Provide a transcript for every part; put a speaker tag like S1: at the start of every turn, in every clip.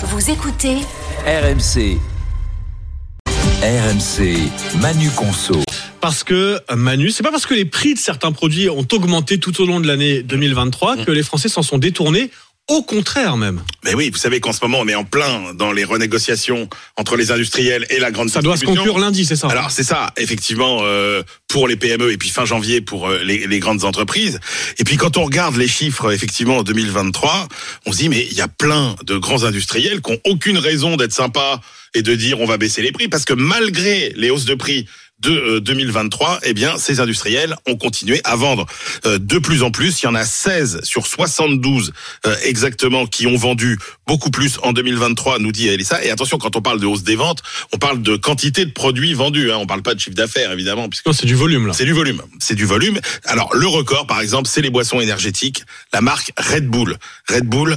S1: Vous écoutez
S2: RMC. RMC, Manu Conso.
S3: Parce que Manu, c'est pas parce que les prix de certains produits ont augmenté tout au long de l'année 2023 que les Français s'en sont détournés. Au contraire même.
S4: Mais oui, vous savez qu'en ce moment, on est en plein dans les renégociations entre les industriels et la grande
S3: Ça doit se
S4: distribution.
S3: conclure lundi, c'est ça
S4: Alors c'est ça, effectivement, euh, pour les PME et puis fin janvier pour euh, les, les grandes entreprises. Et puis quand on regarde les chiffres, effectivement, en 2023, on se dit mais il y a plein de grands industriels qui ont aucune raison d'être sympas et de dire on va baisser les prix parce que malgré les hausses de prix de euh, 2023, eh bien, ces industriels ont continué à vendre euh, de plus en plus. Il y en a 16 sur 72 euh, exactement qui ont vendu beaucoup plus en 2023, nous dit Elissa. Et attention, quand on parle de hausse des ventes, on parle de quantité de produits vendus. Hein. On parle pas de chiffre d'affaires, évidemment, puisque
S3: Non, c'est du volume là.
S4: c'est du volume. C'est du volume. Alors, le record, par exemple, c'est les boissons énergétiques. La marque Red Bull. Red Bull,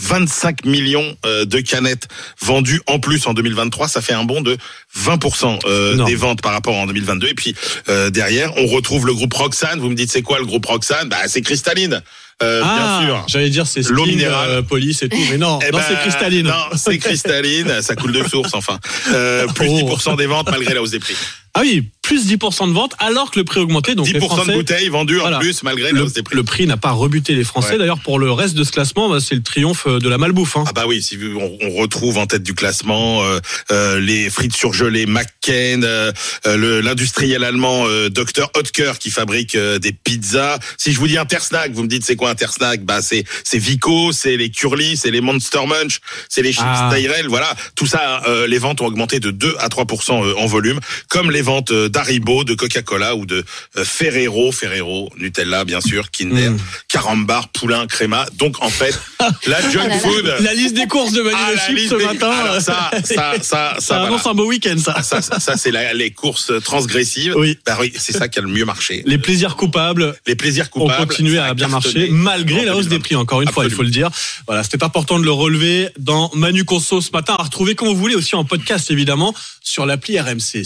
S4: 25 millions euh, de canettes vendues en plus en 2023. Ça fait un bond de 20% euh, des ventes par rapport en 2022. Et puis, euh, derrière, on retrouve le groupe Roxane. Vous me dites, c'est quoi le groupe Roxane? Bah, C'est cristalline, euh,
S3: ah,
S4: bien sûr.
S3: j'allais dire c'est
S4: L'eau minérale.
S3: euh, police et tout, mais non,
S4: Eh
S3: non
S4: ben,
S3: c'est cristalline.
S4: Non, c'est cristalline. ça coule de source, enfin. Euh, plus
S3: Oh.
S4: 10% des ventes malgré la hausse des prix.
S3: Ah oui, plus 10% de ventes alors que le prix augmentait. Donc
S4: 10%
S3: les Français,
S4: de bouteilles vendues
S3: Voilà.
S4: en plus malgré
S3: le,
S4: prix.
S3: le prix n'a pas rebuté les Français.
S4: Ouais.
S3: D'ailleurs, pour le reste de ce classement, bah, c'est le triomphe de la malbouffe. Hein.
S4: Ah bah oui, si on, on retrouve en tête du classement euh, euh, les frites surgelées McCain, euh, euh, l'industriel allemand euh, Dr Oetker qui fabrique euh, des pizzas. Si je vous dis Intersnack, vous me dites c'est quoi Intersnack? Bah c'est c'est Vico, c'est les Curly, c'est les Monster Munch, c'est les chips
S3: Ah.
S4: Tyrell. Voilà, tout ça, euh, les ventes ont augmenté de 2 à 3% euh, en volume, comme les ventes euh, d'Haribo, de Coca-Cola ou de euh, Ferrero, Ferrero, Nutella bien sûr, Kinder,
S3: Mm.
S4: Carambar, Poulain, Créma. Donc en fait, la junk
S1: là là.
S4: food.
S3: La liste des courses de Manu
S4: Ah,
S3: Le Chip ce
S4: des-
S3: matin.
S4: Alors
S3: euh,
S4: ça, ça, ça, ça,
S3: ça
S4: voilà.
S3: annonce un beau week-end, ça.
S4: Ah, ça, ça, ça, c'est les courses transgressives.
S3: Oui.
S4: Bah oui, c'est ça qui a le mieux marché.
S3: Les plaisirs coupables
S4: Les plaisirs
S3: ont
S4: coupables.
S3: continué
S4: ça
S3: à bien marcher malgré la hausse des
S4: 2020.
S3: prix. Encore une fois, il faut le dire. Voilà, c'était important de le relever dans Manu Conso ce matin. À retrouver quand vous voulez aussi en podcast évidemment sur l'appli RMC.